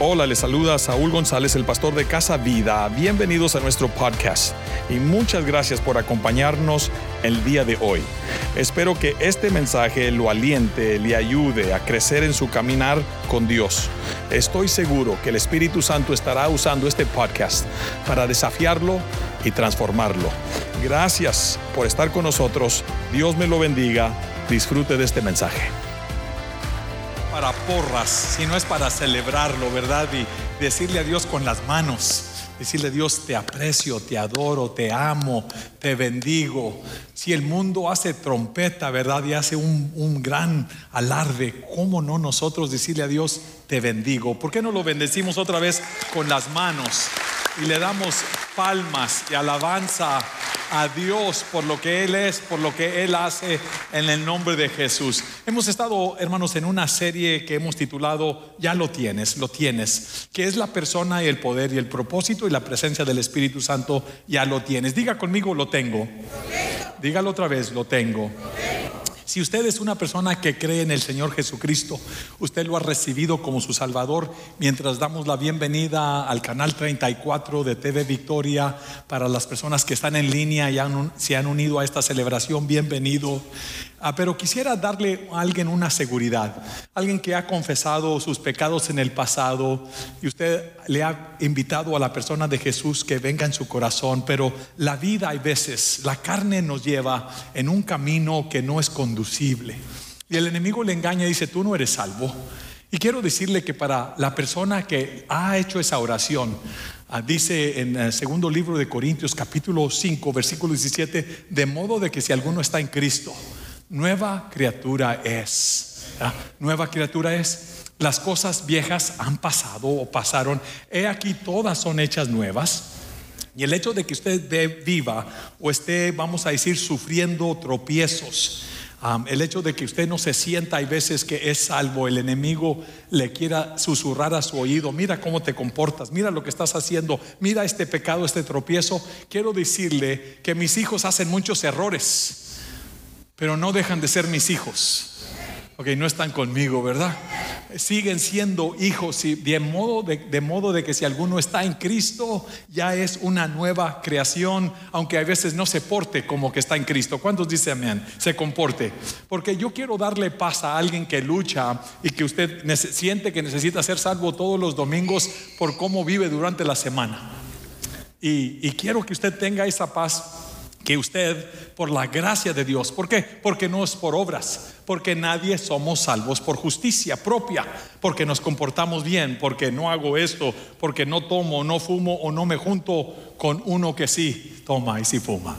Hola, les saluda Saúl González, el pastor de Casa Vida. Bienvenidos a nuestro podcast y muchas gracias por acompañarnos el día de hoy. Espero que este mensaje lo aliente, le ayude a crecer en su caminar con Dios. Estoy seguro que el Espíritu Santo estará usando este podcast para desafiarlo y transformarlo. Gracias por estar con nosotros. Dios me lo bendiga. Disfrute de este mensaje para porras, sino es para celebrarlo, ¿verdad? Y decirle a Dios con las manos, decirle Dios, te aprecio, te adoro, te amo, te bendigo. Si el mundo hace trompeta, ¿verdad? Y hace un, un gran alarde, ¿cómo no nosotros decirle a Dios, te bendigo? ¿Por qué no lo bendecimos otra vez con las manos? Y le damos palmas y alabanza a Dios por lo que Él es, por lo que Él hace en el nombre de Jesús. Hemos estado, hermanos, en una serie que hemos titulado Ya lo tienes, lo tienes, que es la persona y el poder y el propósito y la presencia del Espíritu Santo, ya lo tienes. Diga conmigo, lo tengo. Dígalo otra vez, lo tengo. Si usted es una persona que cree en el Señor Jesucristo, usted lo ha recibido como su Salvador, mientras damos la bienvenida al canal 34 de TV Victoria para las personas que están en línea y se han unido a esta celebración, bienvenido. Ah, pero quisiera darle a alguien una seguridad, alguien que ha confesado sus pecados en el pasado y usted le ha invitado a la persona de Jesús que venga en su corazón, pero la vida hay veces, la carne nos lleva en un camino que no es conducible. Y el enemigo le engaña y dice, tú no eres salvo. Y quiero decirle que para la persona que ha hecho esa oración, ah, dice en el segundo libro de Corintios capítulo 5, versículo 17, de modo de que si alguno está en Cristo, nueva criatura es. Nueva criatura es. Las cosas viejas han pasado o pasaron. He aquí todas son hechas nuevas. Y el hecho de que usted viva o esté, vamos a decir, sufriendo tropiezos, el hecho de que usted no se sienta, hay veces que es salvo, el enemigo le quiera susurrar a su oído, mira cómo te comportas, mira lo que estás haciendo, mira este pecado, este tropiezo. Quiero decirle que mis hijos hacen muchos errores pero no dejan de ser mis hijos. Ok, no están conmigo, ¿verdad? Siguen siendo hijos de modo de, que si alguno está en Cristo ya es una nueva creación, aunque a veces no se porte como que está en Cristo. ¿Cuántos dicen amén? Se comporte. Porque yo quiero darle paz a alguien que lucha y que usted siente que necesita ser salvo todos los domingos por cómo vive durante la semana. Y quiero que usted tenga esa paz que usted, por la gracia de Dios, ¿por qué? Porque no es por obras, porque nadie somos salvos por justicia propia, porque nos comportamos bien, porque no hago esto, porque no tomo, no fumo o no me junto con uno que sí toma y sí fuma.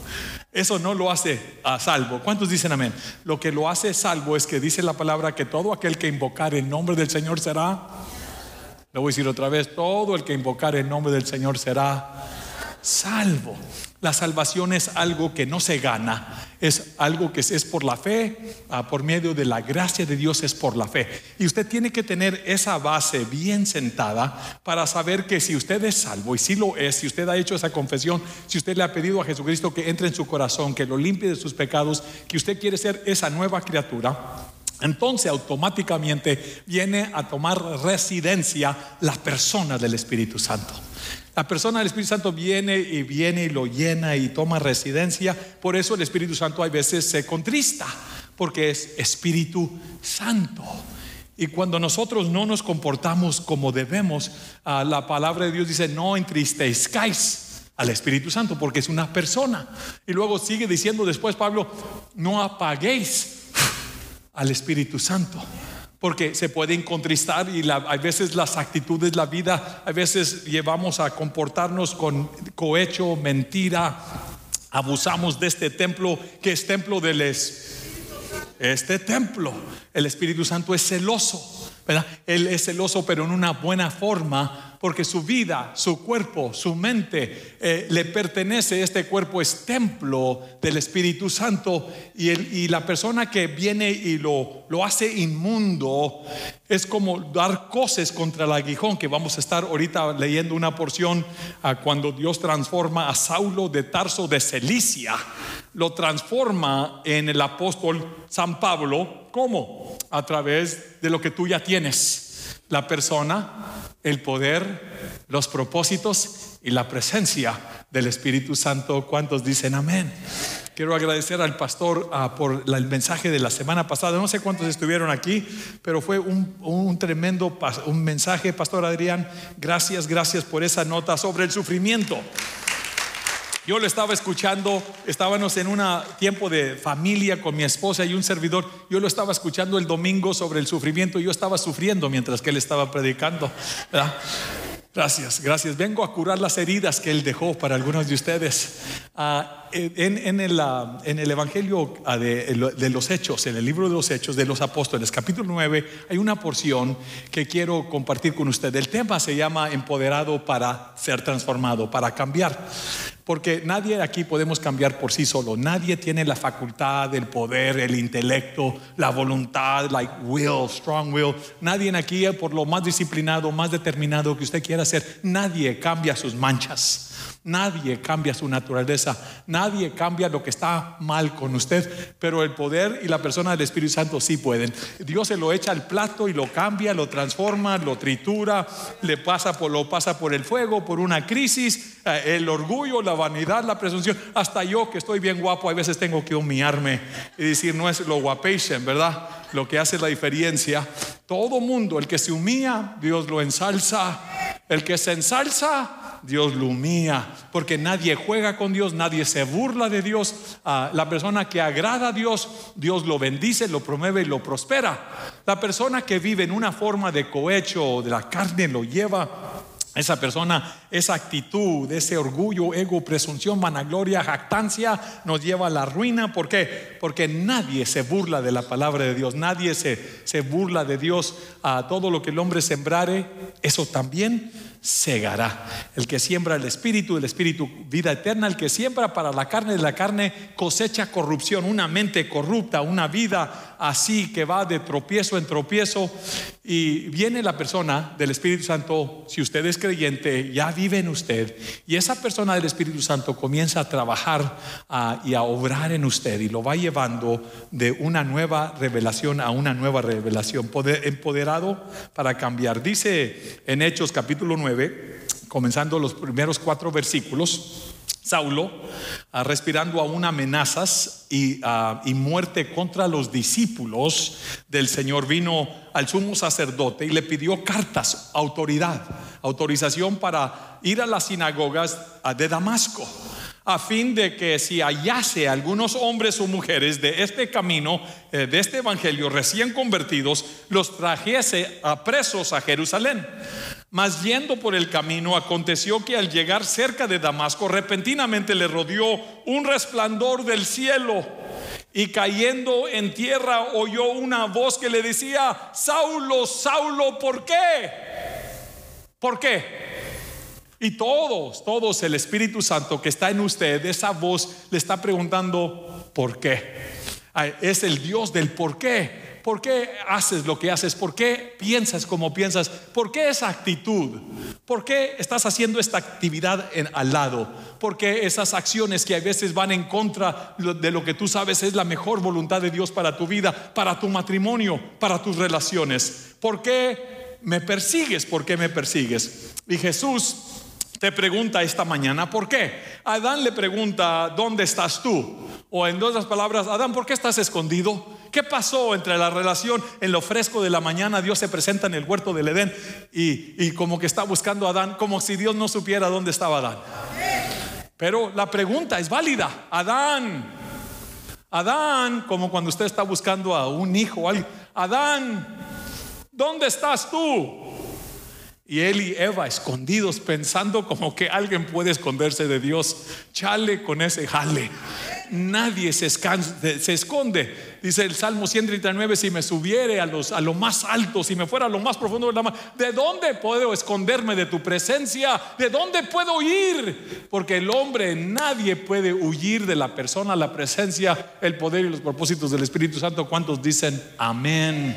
Eso no lo hace a salvo. ¿Cuántos dicen amén? Lo que lo hace salvo es que dice la palabra que todo aquel que invocar el nombre del Señor será, lo voy a decir otra vez, todo el que invocar el nombre del Señor será salvo. La salvación es algo que no se gana, es algo que es por la fe, ah, por medio de la gracia de Dios es por la fe. Y usted tiene que tener esa base bien sentada para saber que si usted es salvo, y si lo es, si usted ha hecho esa confesión, si usted le ha pedido a Jesucristo que entre en su corazón, que lo limpie de sus pecados, que usted quiere ser esa nueva criatura, entonces automáticamente viene a tomar residencia la persona del Espíritu Santo. La persona del Espíritu Santo viene y viene y lo llena y toma residencia. Por eso el Espíritu Santo a veces se contrista, porque es Espíritu Santo. Y cuando nosotros no nos comportamos como debemos, ah, la palabra de Dios dice, no entristezcáis al Espíritu Santo, porque es una persona. Y luego sigue diciendo después Pablo, no apaguéis al Espíritu Santo porque se pueden contristar y la, a veces las actitudes, la vida, a veces llevamos a comportarnos con cohecho, mentira, abusamos de este templo que es templo del Este templo, el Espíritu Santo es celoso, ¿verdad? Él es celoso pero en una buena forma porque su vida, su cuerpo, su mente eh, le pertenece. Este cuerpo es templo del Espíritu Santo y, la persona que viene y lo, lo, hace inmundo es como dar cosas contra el aguijón, que vamos a estar ahorita leyendo una porción cuando Dios transforma a Saulo de Tarso de Celicia, lo transforma en el apóstol San Pablo. ¿Cómo? A través de lo que tú ya tienes la persona, el poder, los propósitos y la presencia del Espíritu Santo. ¿Cuántos dicen amén? Quiero agradecer al pastor ah, por el mensaje de la semana pasada. No sé cuántos estuvieron aquí, pero fue un, un tremendo un mensaje, Pastor Adrián. Gracias, gracias por esa nota sobre el sufrimiento. Yo lo estaba escuchando, estábamos en un tiempo de familia con mi esposa y un servidor. Yo lo estaba escuchando el domingo sobre el sufrimiento. Yo estaba sufriendo mientras que él estaba predicando. Gracias, gracias. Vengo a curar las heridas que Él dejó para algunos de ustedes. Ah, en, el, ah, en, el, Evangelio ah, de, de, los Hechos, en el libro de los Hechos de los Apóstoles, capítulo 9, hay una porción que quiero compartir con ustedes. El tema se llama Empoderado para ser transformado, para cambiar. Porque nadie aquí podemos cambiar por sí solo. Nadie tiene la facultad, el poder, el intelecto, la voluntad, like will, strong will. Nadie aquí, por lo más disciplinado, más determinado que usted quiera ser, nadie cambia sus manchas. Nadie cambia su naturaleza, nadie cambia lo que está mal con usted, pero el poder y la persona del Espíritu Santo sí pueden. Dios se lo echa al plato y lo cambia, lo transforma, lo tritura, le pasa por, lo pasa por el fuego, por una crisis, eh, el orgullo, la vanidad, la presunción. Hasta yo que estoy bien guapo, a veces tengo que humillarme y decir, no es lo guapation, ¿verdad? Lo que hace la diferencia. Todo mundo, el que se humilla, Dios lo ensalza. El que se ensalza, Dios lo humilla, porque nadie juega con Dios, nadie se burla de Dios. Ah, la persona que agrada a Dios, Dios lo bendice, lo promueve y lo prospera. La persona que vive en una forma de cohecho de la carne lo lleva esa persona, esa actitud, ese orgullo, ego, presunción, vanagloria, jactancia nos lleva a la ruina. ¿Por qué? Porque nadie se burla de la palabra de Dios, nadie se, se burla de Dios. A todo lo que el hombre sembrare, eso también segará. El que siembra el espíritu, el espíritu vida eterna, el que siembra para la carne la carne cosecha corrupción, una mente corrupta, una vida así que va de tropiezo en tropiezo. Y viene la persona del Espíritu Santo, si usted es creyente, ya vive en usted. Y esa persona del Espíritu Santo comienza a trabajar y a obrar en usted y lo va llevando de una nueva revelación a una nueva revelación, empoderado para cambiar. Dice en Hechos capítulo 9, comenzando los primeros cuatro versículos, Saulo, ah, respirando aún amenazas ah, y, muerte contra los discípulos del Señor, vino al sumo sacerdote y le pidió cartas, autoridad, autorización para ir a las sinagogas ah, de Damasco a fin de que si hallase algunos hombres o mujeres de este camino, eh, de este evangelio recién convertidos, los trajese a presos a Jerusalén. Mas yendo por el camino, aconteció que al llegar cerca de Damasco, repentinamente le rodeó un resplandor del cielo. Y cayendo en tierra oyó una voz que le decía, Saulo, Saulo, ¿por qué? ¿Por qué? Y todos, todos el Espíritu Santo que está en usted, esa voz le está preguntando, ¿por qué? Es el Dios del por qué. ¿Por qué haces lo que haces? ¿Por qué piensas como piensas? ¿Por qué esa actitud? ¿Por qué estás haciendo esta actividad en, al lado? ¿Por qué esas acciones que a veces van en contra de lo que tú sabes es la mejor voluntad de Dios para tu vida, para tu matrimonio, para tus relaciones? ¿Por qué me persigues? ¿Por qué me persigues? Y Jesús te pregunta esta mañana, ¿por qué? Adán le pregunta, ¿dónde estás tú? O en otras palabras, Adán, ¿por qué estás escondido? ¿Qué pasó entre la relación en lo fresco de la mañana? Dios se presenta en el huerto del Edén y, como que está buscando a Adán, como si Dios no supiera dónde estaba Adán. Pero la pregunta es válida. Adán, Adán, como cuando usted está buscando a un hijo Adán, ¿dónde estás tú? Y él y Eva escondidos pensando como que alguien puede esconderse de Dios. Chale con ese jale. Nadie se, esconde. Dice el Salmo 139, si me subiere a, los, a lo más alto, si me fuera a lo más profundo de la mar, ¿de dónde puedo esconderme de tu presencia? ¿De dónde puedo huir? Porque el hombre, nadie puede huir de la persona, la presencia, el poder y los propósitos del Espíritu Santo. ¿Cuántos dicen amén?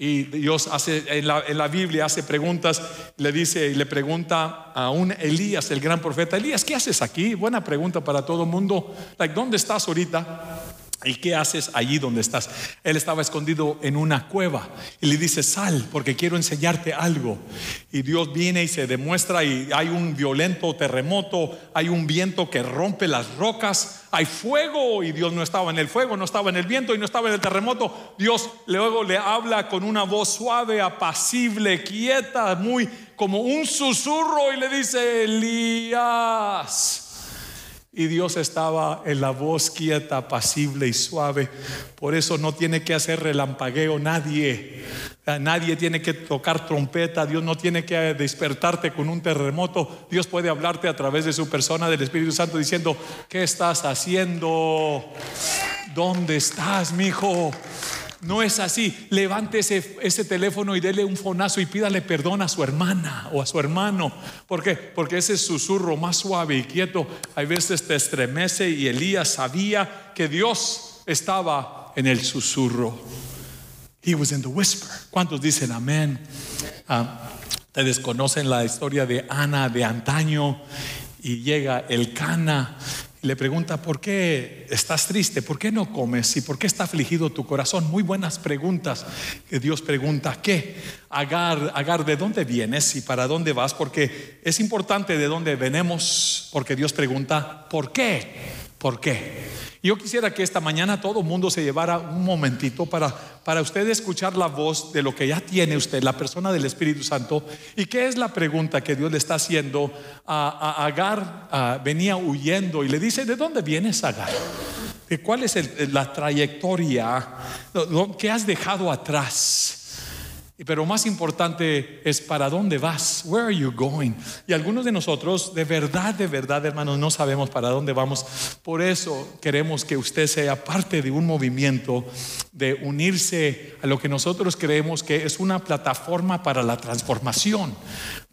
Y Dios hace, en la, Biblia hace preguntas, le dice y le pregunta a un Elías, el gran profeta, Elías, ¿qué haces aquí? Buena pregunta para todo el mundo. Like, ¿Dónde estás ahorita? ¿Y qué haces allí donde estás? Él estaba escondido en una cueva y le dice, sal porque quiero enseñarte algo. Y Dios viene y se demuestra y hay un violento terremoto, hay un viento que rompe las rocas, hay fuego y Dios no estaba en el fuego, no estaba en el viento y no estaba en el terremoto. Dios luego le habla con una voz suave, apacible, quieta, muy como un susurro y le dice, Elías. Y Dios estaba en la voz quieta, apacible y suave. Por eso no tiene que hacer relampagueo nadie. Nadie tiene que tocar trompeta. Dios no tiene que despertarte con un terremoto. Dios puede hablarte a través de su persona, del Espíritu Santo, diciendo, ¿qué estás haciendo? ¿Dónde estás, mi hijo? No es así. Levante ese, teléfono y dele un fonazo y pídale perdón a su hermana o a su hermano. ¿Por qué? Porque ese susurro más suave y quieto a veces te estremece y Elías sabía que Dios estaba en el susurro. He was in the whisper. ¿Cuántos dicen amén? Ah, ustedes conocen la historia de Ana de antaño y llega el Cana le pregunta, ¿por qué estás triste? ¿Por qué no comes? ¿Y por qué está afligido tu corazón? Muy buenas preguntas que Dios pregunta. ¿Qué? Agar, Agar, ¿de dónde vienes y para dónde vas? Porque es importante de dónde venimos, porque Dios pregunta, ¿por qué? ¿Por qué? Yo quisiera que esta mañana todo el mundo se llevara un momentito para, para usted escuchar la voz de lo que ya tiene usted, la persona del Espíritu Santo. ¿Y qué es la pregunta que Dios le está haciendo a, Agar? venía huyendo y le dice, ¿de dónde vienes Agar? ¿Cuál es la trayectoria que has dejado atrás? Pero más importante es para dónde vas. Where are you going? Y algunos de nosotros, de verdad, de verdad, hermanos, no sabemos para dónde vamos. Por eso queremos que usted sea parte de un movimiento de unirse a lo que nosotros creemos que es una plataforma para la transformación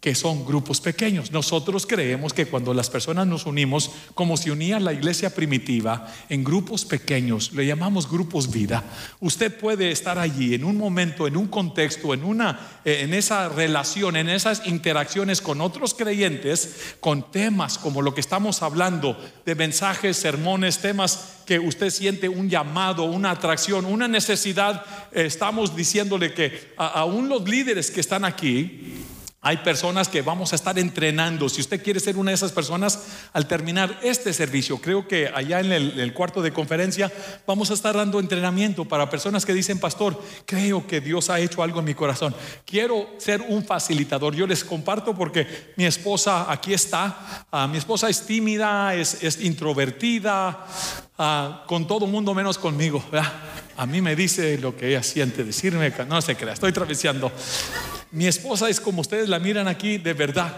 que son grupos pequeños. Nosotros creemos que cuando las personas nos unimos, como se unía la iglesia primitiva, en grupos pequeños, le llamamos grupos vida, usted puede estar allí en un momento, en un contexto, en, una, eh, en esa relación, en esas interacciones con otros creyentes, con temas como lo que estamos hablando, de mensajes, sermones, temas que usted siente un llamado, una atracción, una necesidad. Eh, estamos diciéndole que aún los líderes que están aquí, hay personas que vamos a estar entrenando. Si usted quiere ser una de esas personas, al terminar este servicio, creo que allá en el, cuarto de conferencia vamos a estar dando entrenamiento para personas que dicen, pastor, creo que Dios ha hecho algo en mi corazón. Quiero ser un facilitador. Yo les comparto porque mi esposa aquí está. Ah, mi esposa es tímida, es, introvertida, ah, con todo mundo menos conmigo. A mí me dice lo que ella siente decirme, no se crea, estoy traveseando. Mi esposa es como ustedes la miran aquí, de verdad.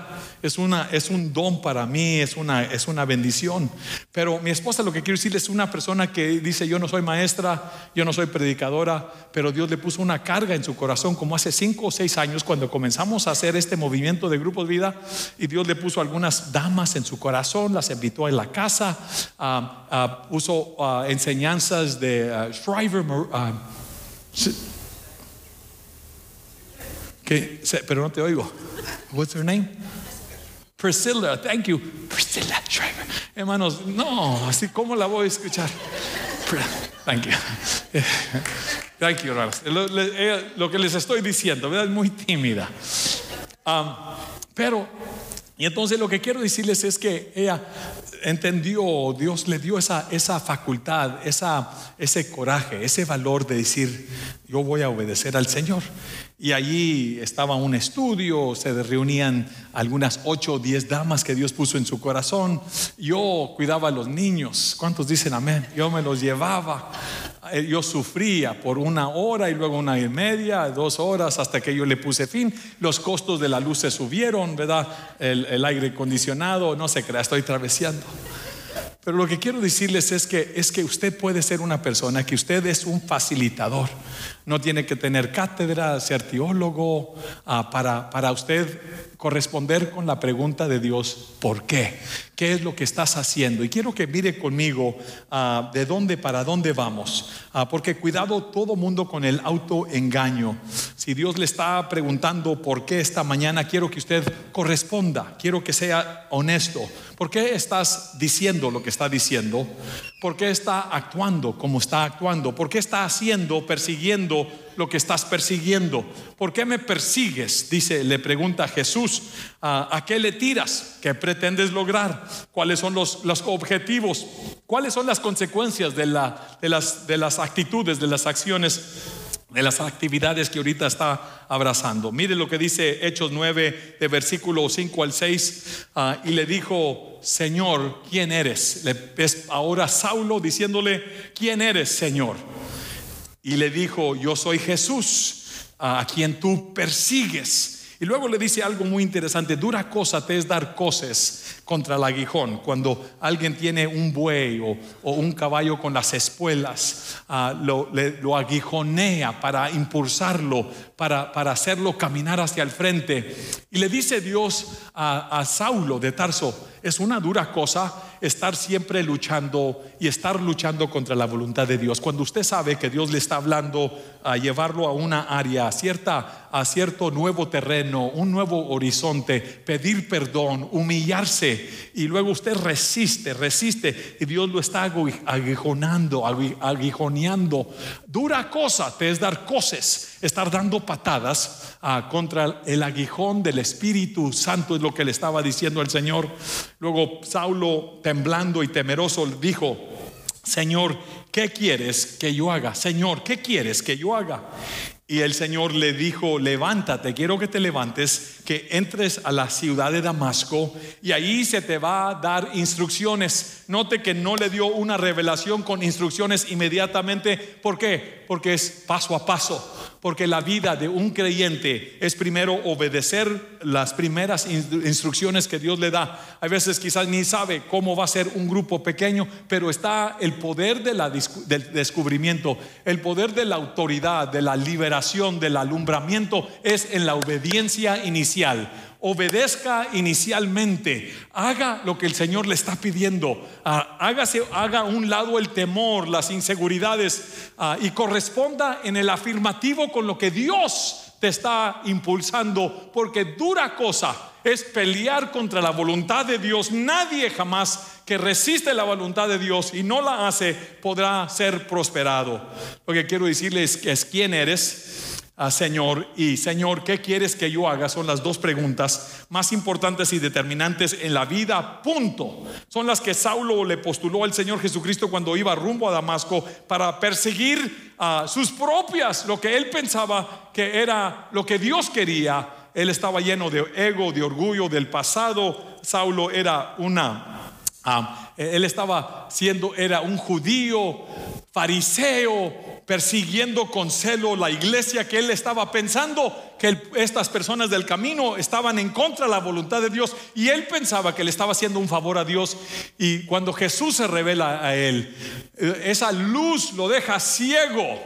Es, una, es un don para mí, es una, es una bendición. Pero mi esposa lo que quiero decirle es una persona que dice, yo no soy maestra, yo no soy predicadora, pero Dios le puso una carga en su corazón como hace cinco o seis años cuando comenzamos a hacer este movimiento de grupos vida y Dios le puso algunas damas en su corazón, las invitó a la casa, puso enseñanzas de Shriver que, pero no te oigo. What's her name? Priscilla, thank you. Priscilla Schreiber. Hermanos, no, así como la voy a escuchar. Thank you. Thank you, hermanos. Lo, que les estoy diciendo, ¿verdad? Es muy tímida. Um, pero, y entonces lo que quiero decirles es que ella entendió, Dios le dio esa, esa facultad, esa, ese coraje, ese valor de decir, yo voy a obedecer al Señor. Y allí estaba un estudio, se reunían algunas ocho o diez damas que Dios puso en su corazón. Yo cuidaba a los niños. ¿Cuántos dicen amén? Yo me los llevaba. Eh, yo sufría por una hora y luego una y media, dos horas, hasta que yo le puse fin. Los costos de la luz se subieron, ¿verdad? El, aire acondicionado, no se crea, estoy traveseando. Pero lo que quiero decirles es que es que usted puede ser una persona que usted es un facilitador. No tiene que tener cátedra, ser teólogo, ah, para, para usted corresponder con la pregunta de Dios, ¿por qué? ¿Qué es lo que estás haciendo? Y quiero que mire conmigo ah, de dónde para dónde vamos, ah, porque cuidado todo mundo con el autoengaño. Si Dios le está preguntando por qué esta mañana, quiero que usted corresponda, quiero que sea honesto. ¿Por qué estás diciendo lo que está diciendo? ¿Por qué está actuando como está actuando? ¿Por qué está haciendo, persiguiendo lo que estás persiguiendo? ¿Por qué me persigues? Dice, le pregunta Jesús, ¿a, qué le tiras? ¿Qué pretendes lograr? ¿Cuáles son los, los objetivos? ¿Cuáles son las consecuencias de, la, de, las, de las actitudes, de las acciones? De las actividades que ahorita está abrazando. Mire lo que dice Hechos 9 de versículo 5 al 6 ah, y le dijo, Señor, ¿quién eres? Le, es ahora Saulo diciéndole, ¿quién eres, Señor? Y le dijo, yo soy Jesús, a quien tú persigues. Y luego le dice algo muy interesante, dura cosa te es dar cosas contra el aguijón. Cuando alguien tiene un buey o, un caballo con las espuelas, ah, lo, aguijonea para impulsarlo, para, para, hacerlo caminar hacia el frente. Y le dice Dios a, a Saulo de Tarso, es una dura cosa estar siempre luchando y estar luchando contra la voluntad de Dios. Cuando usted sabe que Dios le está hablando a llevarlo a una área, cierta, a cierto nuevo terreno, un nuevo horizonte, pedir perdón, humillarse y luego usted resiste, resiste y Dios lo está aguijonando, aguijoneando. Dura cosa te es dar cosas, estar dando patadas ah, contra el aguijón del Espíritu Santo, es lo que le estaba diciendo el Señor. Luego Saulo, temblando y temeroso, dijo, Señor, ¿qué quieres que yo haga? Señor, ¿qué quieres que yo haga? Y el Señor le dijo, levántate, quiero que te levantes, que entres a la ciudad de Damasco y ahí se te va a dar instrucciones. Note que no le dio una revelación con instrucciones inmediatamente. ¿Por qué? Porque es paso a paso. Porque la vida de un creyente es primero obedecer las primeras instrucciones que Dios le da. Hay veces quizás ni sabe cómo va a ser un grupo pequeño, pero está el poder de la, del descubrimiento, el poder de la autoridad, de la liberación, del alumbramiento, es en la obediencia inicial obedezca inicialmente, haga lo que el Señor le está pidiendo, ah, hágase, haga a un lado el temor, las inseguridades ah, y corresponda en el afirmativo con lo que Dios te está impulsando, porque dura cosa es pelear contra la voluntad de Dios. Nadie jamás que resiste la voluntad de Dios y no la hace podrá ser prosperado. Lo que quiero decirles es quién eres Señor y Señor, ¿qué quieres que yo haga? Son las dos preguntas más importantes y determinantes en la vida, punto. Son las que Saulo le postuló al Señor Jesucristo cuando iba rumbo a Damasco para perseguir a sus propias, lo que él pensaba que era lo que Dios quería. Él estaba lleno de ego, de orgullo del pasado. Saulo era una... Ah, él estaba siendo, era un judío, fariseo, persiguiendo con celo la iglesia que él estaba pensando que estas personas del camino estaban en contra de la voluntad de Dios. Y él pensaba que le estaba haciendo un favor a Dios. Y cuando Jesús se revela a él, eh, esa luz lo deja ciego.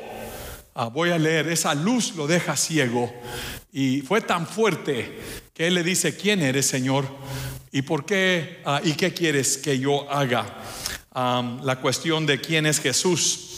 Ah, voy a leer, esa luz lo deja ciego y fue tan fuerte que él le dice, ¿quién eres Señor? ¿Y por qué? Ah, ¿Y qué quieres que yo haga? la cuestión de quién es Jesús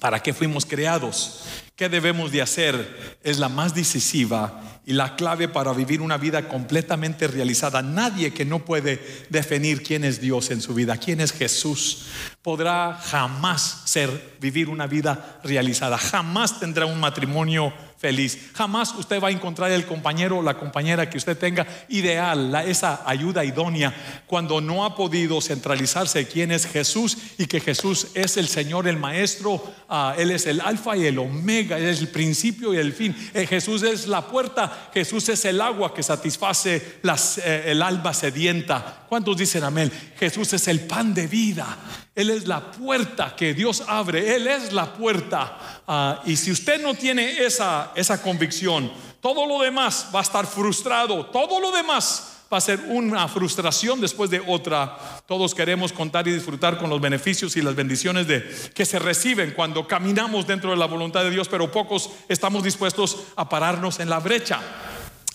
¿Para qué fuimos creados? ¿Qué debemos de hacer? Es la más decisiva y la clave para vivir una vida completamente realizada. Nadie que no puede definir quién es Dios en su vida, quién es Jesús, podrá jamás ser vivir una vida realizada. Jamás tendrá un matrimonio feliz. Jamás usted va a encontrar el compañero o la compañera que usted tenga ideal, esa ayuda idónea, cuando no ha podido centralizarse quién es Jesús y que Jesús es el Señor, el Maestro, ah, Él es el alfa y el omega, Él es el principio y el fin. Eh, Jesús es la puerta, Jesús es el agua que satisface las, eh, el alma sedienta. ¿Cuántos dicen amén? Jesús es el pan de vida. Él es la puerta que Dios abre. Él es la puerta. Ah, y si usted no tiene esa, esa convicción, todo lo demás va a estar frustrado. Todo lo demás Va a ser una frustración después de otra. Todos queremos contar y disfrutar con los beneficios y las bendiciones de, que se reciben cuando caminamos dentro de la voluntad de Dios, pero pocos estamos dispuestos a pararnos en la brecha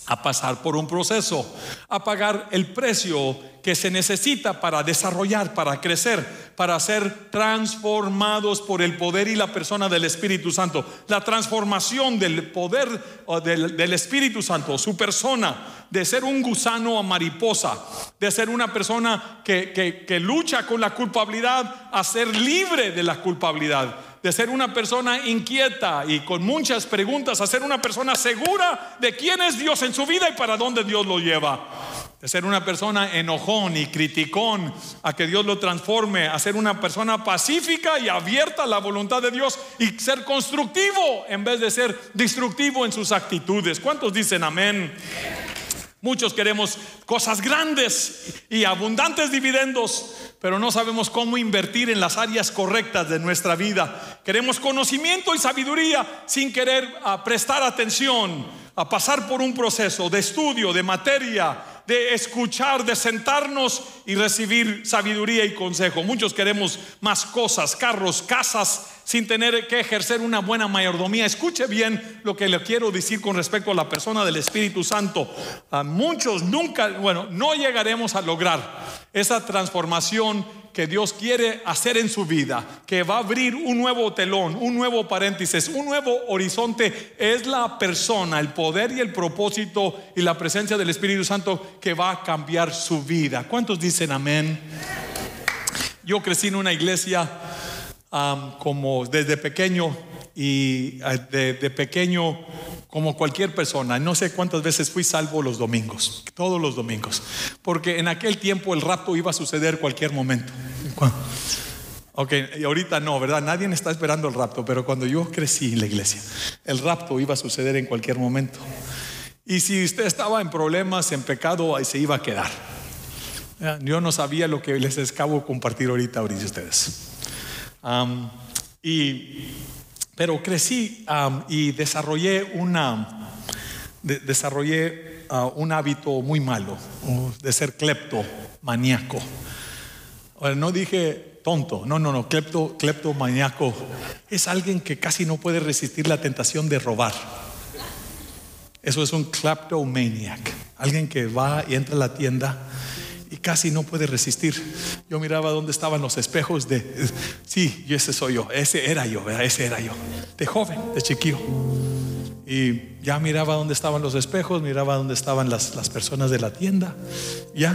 a pasar por un proceso, a pagar el precio que se necesita para desarrollar, para crecer, para ser transformados por el poder y la persona del Espíritu Santo. La transformación del poder del, Espíritu Santo, su persona, de ser un gusano a mariposa, de ser una persona que, que lucha con la culpabilidad, a ser libre de la culpabilidad de ser una persona inquieta y con muchas preguntas a ser una persona segura de quién es Dios en su vida y para dónde Dios lo lleva. De ser una persona enojón y criticón a que Dios lo transforme, a ser una persona pacífica y abierta a la voluntad de Dios y ser constructivo en vez de ser destructivo en sus actitudes. ¿Cuántos dicen amén? Muchos queremos cosas grandes y abundantes dividendos, pero no sabemos cómo invertir en las áreas correctas de nuestra vida. Queremos conocimiento y sabiduría sin querer ah, prestar atención a pasar por un proceso de estudio, de materia, de escuchar, de sentarnos y recibir sabiduría y consejo. Muchos queremos más cosas, carros, casas, sin tener que ejercer una buena mayordomía. Escuche bien lo que le quiero decir con respecto a la persona del Espíritu Santo. A muchos nunca, bueno, no llegaremos a lograr esa transformación que Dios quiere hacer en su vida, que va a abrir un nuevo telón, un nuevo paréntesis, un nuevo horizonte, es la persona, el poder y el propósito y la presencia del Espíritu Santo que va a cambiar su vida. ¿Cuántos dicen amén? Yo crecí en una iglesia como desde pequeño y de, de, pequeño como cualquier persona. No sé cuántas veces fui salvo los domingos, todos los domingos, porque en aquel tiempo el rapto iba a suceder cualquier momento. Ok, y ahorita no, ¿verdad? Nadie está esperando el rapto, pero cuando yo crecí en la iglesia, el rapto iba a suceder en cualquier momento. Y si usted estaba en problemas, en pecado, ahí se iba a quedar. Yo no sabía lo que les acabo compartir ahorita, ahorita ustedes. y, pero crecí y desarrollé una, desarrollé ah, un hábito muy malo de ser cleptomaníaco. No dije tonto, no, no, no, clepto, cleptomaníaco es alguien que casi no puede resistir la tentación de robar. Eso es un kleptomaniac, alguien que va y entra a la tienda y casi no puede resistir. Yo miraba dónde estaban los espejos de, sí, ese soy yo, ese era yo, ese era yo, de joven, de chiquillo. Y ya miraba dónde estaban los espejos, miraba dónde estaban las, las personas de la tienda. Ya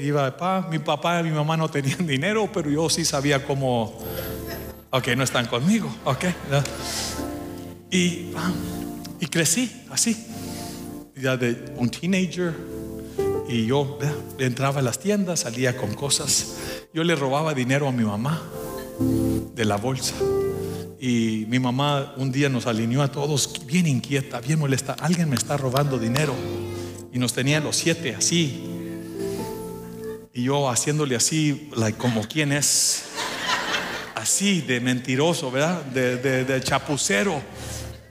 iba, pa, mi papá y mi mamá no tenían dinero, pero yo sí sabía cómo, ok, no están conmigo, ok. Y, y crecí así, ya de un teenager. Y yo entraba a las tiendas, salía con cosas. Yo le robaba dinero a mi mamá de la bolsa. Y mi mamá un día nos alineó a todos bien inquieta, bien molesta. Alguien me está robando dinero. Y nos tenía los siete así. Y yo haciéndole así, like, como quien es. Así de mentiroso, ¿verdad? De, de, chapucero,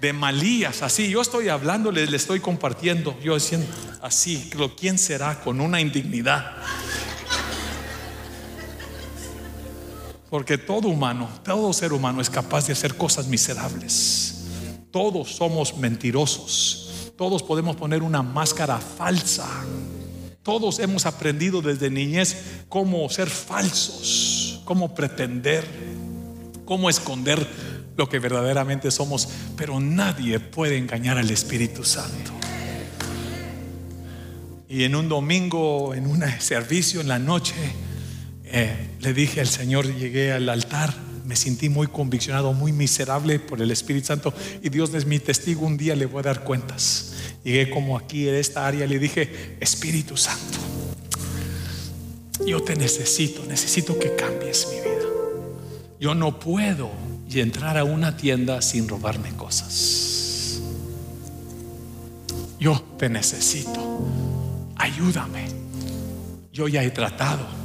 de malías, así. Yo estoy hablando, le, estoy compartiendo. Yo diciendo así, ¿quién será? Con una indignidad. Porque todo humano, todo ser humano es capaz de hacer cosas miserables. Todos somos mentirosos. Todos podemos poner una máscara falsa. Todos hemos aprendido desde niñez cómo ser falsos, cómo pretender, cómo esconder lo que verdaderamente somos. Pero nadie puede engañar al Espíritu Santo. Y en un domingo, en un servicio en la noche, eh, le dije al Señor, llegué al altar, me sentí muy conviccionado, muy miserable por el Espíritu Santo y Dios es mi testigo, un día le voy a dar cuentas. Llegué como aquí en esta área, le dije, Espíritu Santo, yo te necesito, necesito que cambies mi vida. Yo no puedo entrar a una tienda sin robarme cosas. Yo te necesito, ayúdame. Yo ya he tratado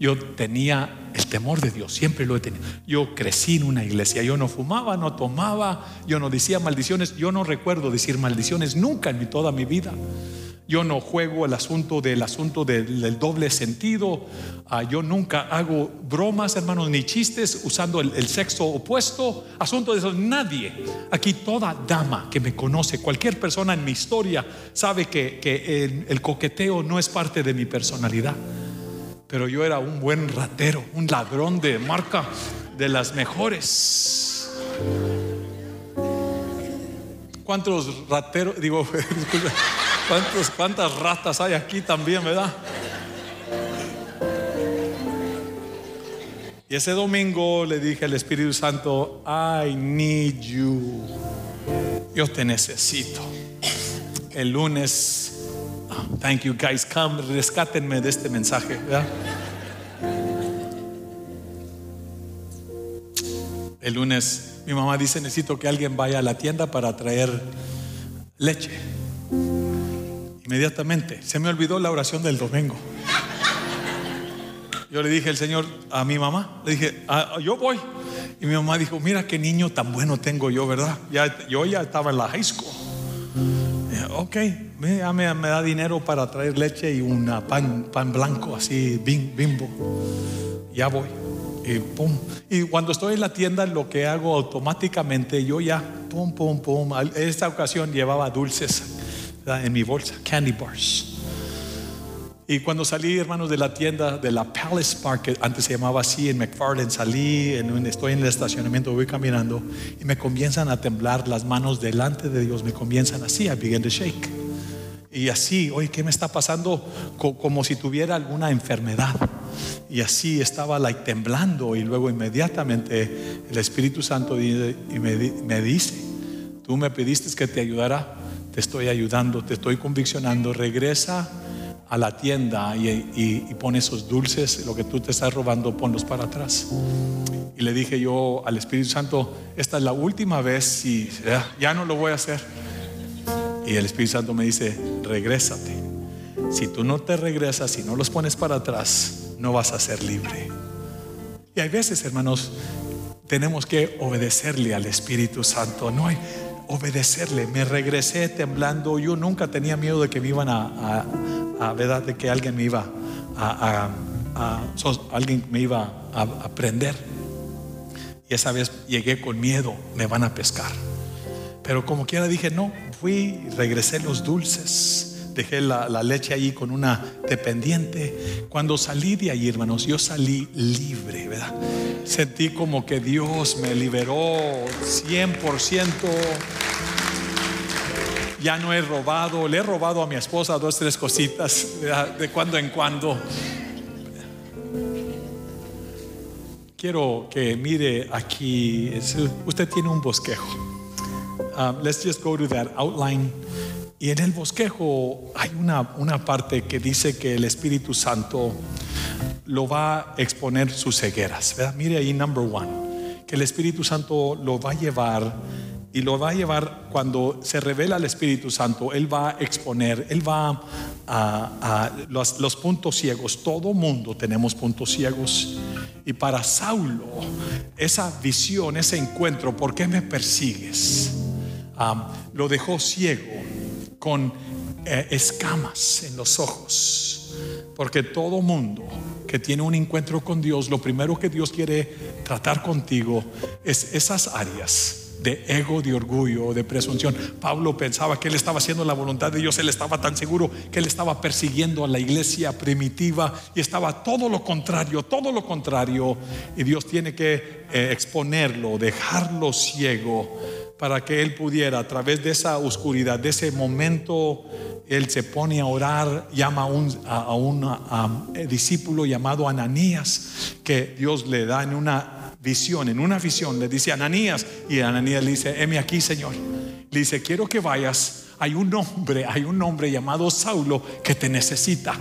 yo tenía el temor de Dios, siempre lo he tenido. Yo crecí en una iglesia, yo no fumaba, no tomaba, yo no decía maldiciones, yo no recuerdo decir maldiciones nunca en toda mi vida. Yo no juego el asunto del asunto del, doble sentido. Ah, yo nunca hago bromas, hermanos, ni chistes usando el, sexo opuesto. Asunto de eso, nadie. Aquí toda dama que me conoce, cualquier persona en mi historia, sabe que, el, coqueteo no es parte de mi personalidad. Pero yo era un buen ratero, un ladrón de marca de las mejores. ¿Cuántos rateros, digo, ¿cuántos, cuántas ratas hay aquí también, verdad? Y ese domingo le dije al Espíritu Santo, I need you. Yo te necesito. El lunes, ah, thank you guys, come, rescátenme de este mensaje, ¿verdad? El lunes mi mamá dice, necesito que alguien vaya a la tienda para traer leche. Inmediatamente, se me olvidó la oración del domingo. Yo le dije al Señor a mi mamá, le dije, "Ah, yo voy. Y mi mamá dijo, mira qué niño tan bueno tengo yo, ¿verdad? Ya, yo ya estaba en la high school. Ok, ya me, da dinero para traer leche y un pan, pan blanco, así, bim- bimbo. Ya voy. Y cuando estoy en la tienda, lo que hago automáticamente, yo ya, pum, pum, pum. Esta ocasión llevaba dulces en mi bolsa, candy bars. Y cuando salí, hermanos, de la tienda de la Palace Market, antes se llamaba así, en McFarland, salí, en un- estoy en el estacionamiento, voy caminando y me comienzan a temblar las manos delante de Dios, me comienzan así, I begin to shake. Y así, oye, ¿qué me está pasando? Co- como si tuviera alguna enfermedad. Y así estaba like, temblando y luego inmediatamente el Espíritu Santo y me, me dice, tú me pediste que te ayudara, te estoy ayudando, te estoy conviccionando, regresa a la tienda y, y, y pon esos dulces, lo que tú te estás robando, ponlos para atrás. Y le dije yo al Espíritu Santo, esta es la última vez y ya, ya no lo voy a hacer. Y el Espíritu Santo me dice, regrésate. Si tú no te regresas, si no los pones para atrás, no vas a ser libre. Y hay veces, hermanos, tenemos que obedecerle al Espíritu Santo. No hay obedecerle. Me regresé temblando. Yo nunca tenía miedo de que me iban a, a, a- verdad, de que alguien me iba a, a- alguien me iba a, a prender. Y esa vez llegué con miedo, me van a pescar. Pero como quiera dije, no, fui, regresé los dulces, dejé la, leche ahí con una dependiente. Cuando salí de ahí, hermanos, yo salí libre, ¿verdad? Sentí como que Dios me liberó 100%. Ya no he robado, le he robado a mi esposa dos, tres cositas de cuando en cuando. Quiero que mire aquí, usted tiene un bosquejo. Um, let's just go to that outline. Y en el bosquejo hay una, una parte que dice que el Espíritu Santo lo va a exponer sus cegueras. ¿verdad? Mire ahí, number one, que el Espíritu Santo lo va a llevar y lo va a llevar cuando se revela el Espíritu Santo, Él va a exponer, Él va a, a los, los puntos ciegos. Todo mundo tenemos puntos ciegos. Y para Saulo, esa visión, ese encuentro, ¿por qué me persigues? Um, lo dejó ciego con eh, escamas en los ojos. Porque todo mundo que tiene un encuentro con Dios, lo primero que Dios quiere tratar contigo es esas áreas de ego, de orgullo, de presunción. Pablo pensaba que él estaba haciendo la voluntad de Dios, él estaba tan seguro que él estaba persiguiendo a la iglesia primitiva y estaba todo lo contrario, todo lo contrario. Y Dios tiene que eh, exponerlo, dejarlo ciego para que él pudiera, a través de esa oscuridad, de ese momento, él se pone a orar, llama a un, a, discípulo llamado Ananías, que Dios le da en una visión, en una visión, le dice Ananías, y Ananías le dice, heme aquí, Señor. Le dice, quiero que vayas, hay un hombre, hay un hombre llamado Saulo que te necesita.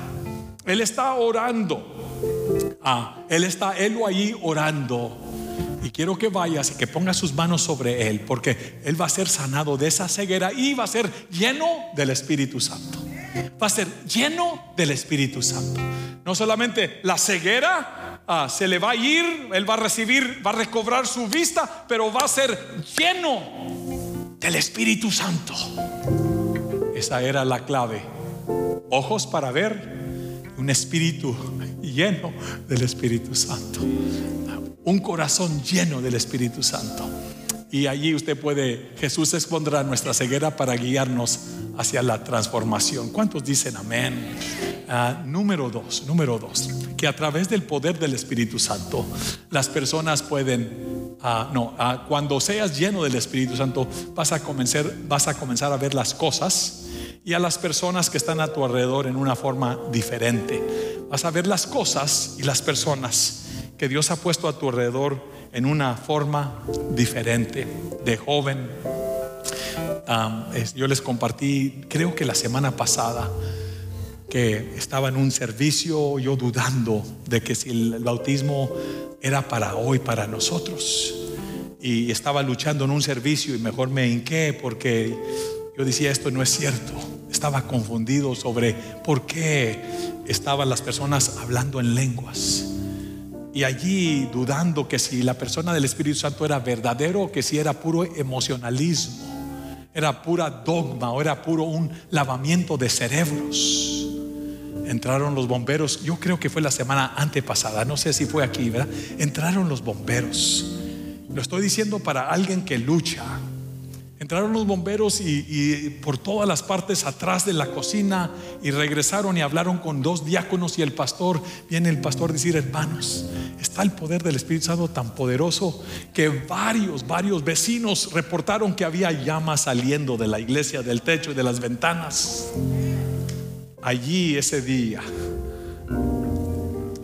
Él está orando. Ah, él está, él lo ahí orando. Y quiero que vayas y que pongas sus manos sobre él, porque él va a ser sanado de esa ceguera y va a ser lleno del Espíritu Santo. Va a ser lleno del Espíritu Santo. No solamente la ceguera ah, se le va a ir, él va a recibir, va a recobrar su vista, pero va a ser lleno del Espíritu Santo. Esa era la clave ojos para ver, un espíritu lleno del Espíritu Santo, un corazón lleno del Espíritu Santo. Y allí usted puede, Jesús expondrá nuestra ceguera para guiarnos hacia la transformación. ¿Cuántos dicen amén? Ah, número dos, número dos, que a través del poder del Espíritu Santo las personas pueden, ah, no, ah, cuando seas lleno del Espíritu Santo vas a comenzar, vas a comenzar a ver las cosas y a las personas que están a tu alrededor en una forma diferente. Vas a ver las cosas y las personas que Dios ha puesto a tu alrededor en una forma diferente, de joven. yo les compartí, creo que la semana pasada, que estaba en un servicio yo dudando de que si el bautismo era para hoy, para nosotros. Y estaba luchando en un servicio y mejor me hinqué porque yo decía, esto no es cierto. Estaba confundido sobre por qué estaban las personas hablando en lenguas y allí dudando que si la persona del Espíritu Santo era verdadero o que si era puro emocionalismo, era pura dogma o era puro un lavamiento de cerebros. Entraron los bomberos, yo creo que fue la semana antepasada, no sé si fue aquí, ¿verdad? Entraron los bomberos. Lo estoy diciendo para alguien que lucha, Entraron los bomberos y, por todas las partes atrás de la cocina y regresaron y hablaron con dos diáconos y el pastor. Viene el pastor a decir, hermanos, está el poder del Espíritu Santo tan poderoso que varios, varios vecinos reportaron que había llamas saliendo de la iglesia, del techo y de las ventanas. Allí ese día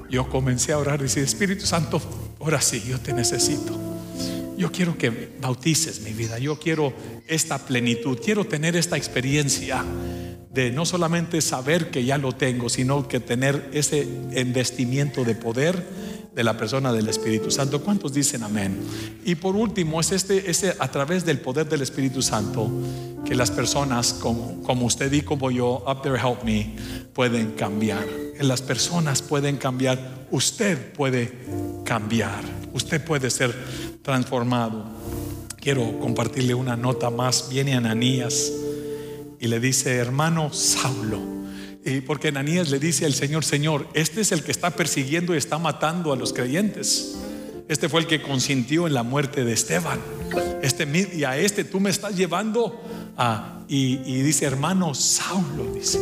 yo comencé a orar y decir, Espíritu Santo, ahora sí, yo te necesito. Yo quiero que bautices mi vida, yo quiero esta plenitud, quiero tener esta experiencia de no solamente saber que ya lo tengo, sino que tener ese investimiento de poder de la persona del Espíritu Santo. ¿Cuántos dicen amén? Y por último, es este, a través del poder del Espíritu Santo que las personas como, como usted y como yo, up there help me, pueden cambiar. Las personas pueden cambiar, usted puede cambiar, usted puede ser transformado. Quiero compartirle una nota más. Viene Ananías y le dice, hermano Saulo. Y porque Ananías le dice al Señor, Señor, este es el que está persiguiendo y está matando a los creyentes. Este fue el que consintió en la muerte de Esteban. Este, y a este tú me estás llevando. Y, y dice, hermano Saulo, dice,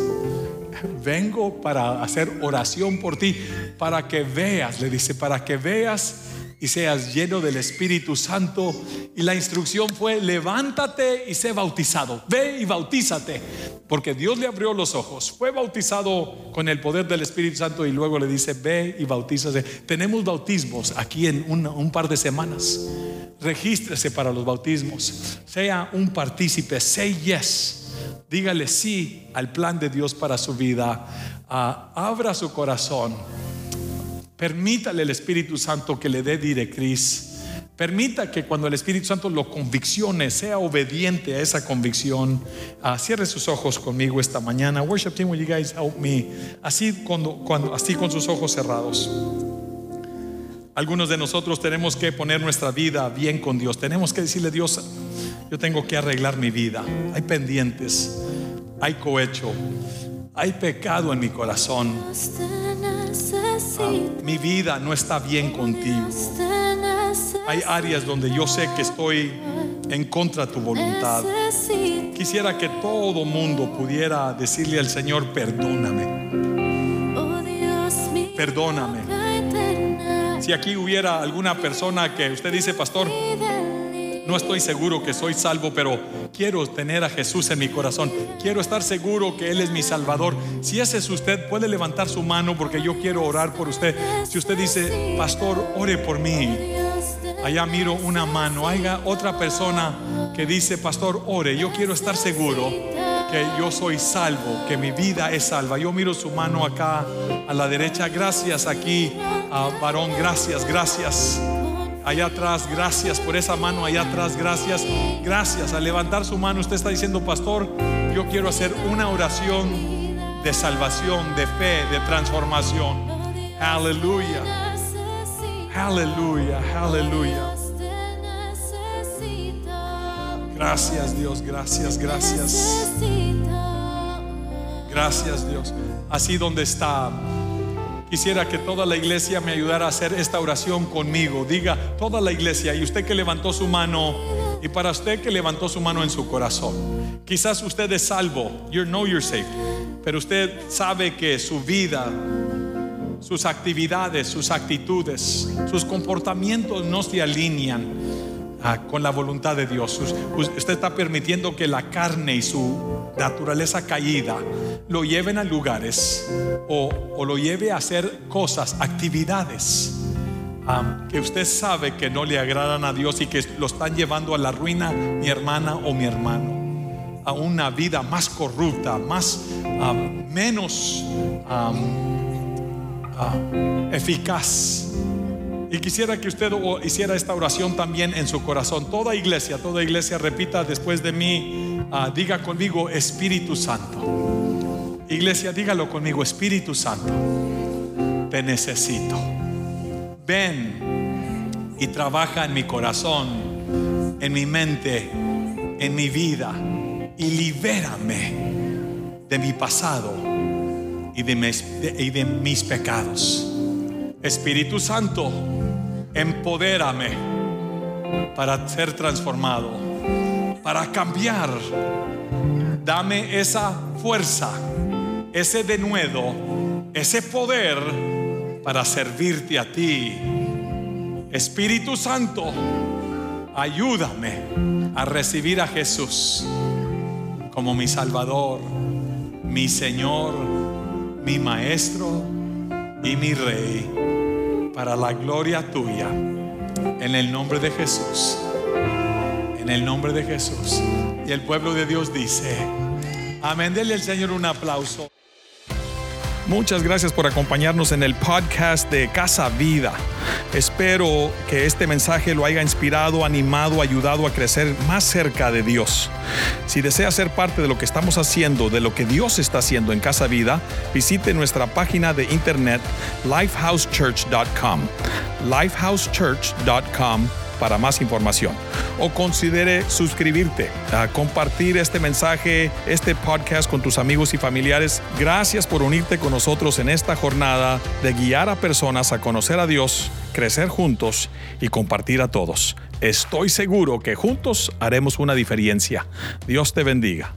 vengo para hacer oración por ti, para que veas, le dice, para que veas y seas lleno del Espíritu Santo. Y la instrucción fue, levántate y sé bautizado. Ve y bautízate. Porque Dios le abrió los ojos. Fue bautizado con el poder del Espíritu Santo y luego le dice, ve y bautízate. Tenemos bautismos aquí en un, par de semanas. Regístrese para los bautismos. Sea un partícipe. Say yes. Dígale sí al plan de Dios para su vida. Ah, abra su corazón Permítale el Espíritu Santo que le dé directriz. Permita que cuando el Espíritu Santo lo conviccione, sea obediente a esa convicción. Ah, cierre sus ojos conmigo esta mañana. Worship team, will you guys help me? Así, cuando, cuando, así con sus ojos cerrados. Algunos de nosotros tenemos que poner nuestra vida bien con Dios. Tenemos que decirle, Dios, yo tengo que arreglar mi vida. Hay pendientes, hay cohecho, hay pecado en mi corazón. Mi vida no está bien contigo. Hay áreas donde yo sé que estoy en contra de tu voluntad. Quisiera que todo mundo pudiera decirle al Señor, perdóname. Perdóname. Si aquí hubiera alguna persona que usted dice, pastor, no estoy seguro que soy salvo, pero quiero tener a Jesús en mi corazón. Quiero estar seguro que Él es mi Salvador. Si ese es usted, puede levantar su mano porque yo quiero orar por usted. Si usted dice, pastor, ore por mí. Allá miro una mano. Haya otra persona que dice, pastor, ore. Yo quiero estar seguro que yo soy salvo, que mi vida es salva. Yo miro su mano acá a la derecha. Gracias aquí, varón. Gracias, gracias allá atrás, gracias por esa mano allá atrás, gracias, gracias. Al levantar su mano usted está diciendo, pastor, yo quiero hacer una oración de salvación, de fe, de transformación. Aleluya, aleluya, aleluya. Gracias Dios, gracias, gracias. Gracias Dios. Así donde está. Quisiera que toda la iglesia me ayudara a hacer esta oración conmigo. Diga, toda la iglesia, y usted que levantó su mano, y para usted que levantó su mano en su corazón. Quizás usted es salvo, you know you're saved, pero usted sabe que su vida, sus actividades, sus actitudes, sus comportamientos no se alinean ah, con la voluntad de Dios. Usted está permitiendo que la carne y su naturaleza caída lo lleven a lugares o, lo lleve a hacer cosas, actividades que usted sabe que no le agradan a Dios y que lo están llevando a la ruina, mi hermana o mi hermano, a una vida más corrupta, más menos eficaz. Y quisiera que usted hiciera esta oración también en su corazón. Toda iglesia, toda iglesia repita después de mí, ah, diga conmigo Espíritu Santo. Iglesia, dígalo conmigo, Espíritu Santo, te necesito. Ven y trabaja en mi corazón, en mi mente, en mi vida y libérame de mi pasado y de y de mis pecados. Espíritu Santo, empodérame para ser transformado, para cambiar. Dame esa fuerza, ese denuedo, ese poder para servirte a ti. Espíritu Santo, ayúdame a recibir a Jesús como mi Salvador, mi Señor, mi Maestro y mi Rey para la gloria tuya. En el nombre de Jesús. En el nombre de Jesús. Y el pueblo de Dios dice, amén. Dele al Señor un aplauso. Muchas gracias por acompañarnos en el podcast de Casa Vida. Espero que este mensaje lo haya inspirado, animado, ayudado a crecer más cerca de Dios. Si desea ser parte de lo que estamos haciendo, de lo que Dios está haciendo en Casa Vida, visite nuestra página de internet lifehousechurch.com. lifehousechurch.com para más información. O considere suscribirte, a compartir este mensaje, este podcast con tus amigos y familiares. Gracias por unirte con nosotros en esta jornada de guiar a personas a conocer a Dios, crecer juntos y compartir a todos. Estoy seguro que juntos haremos una diferencia. Dios te bendiga.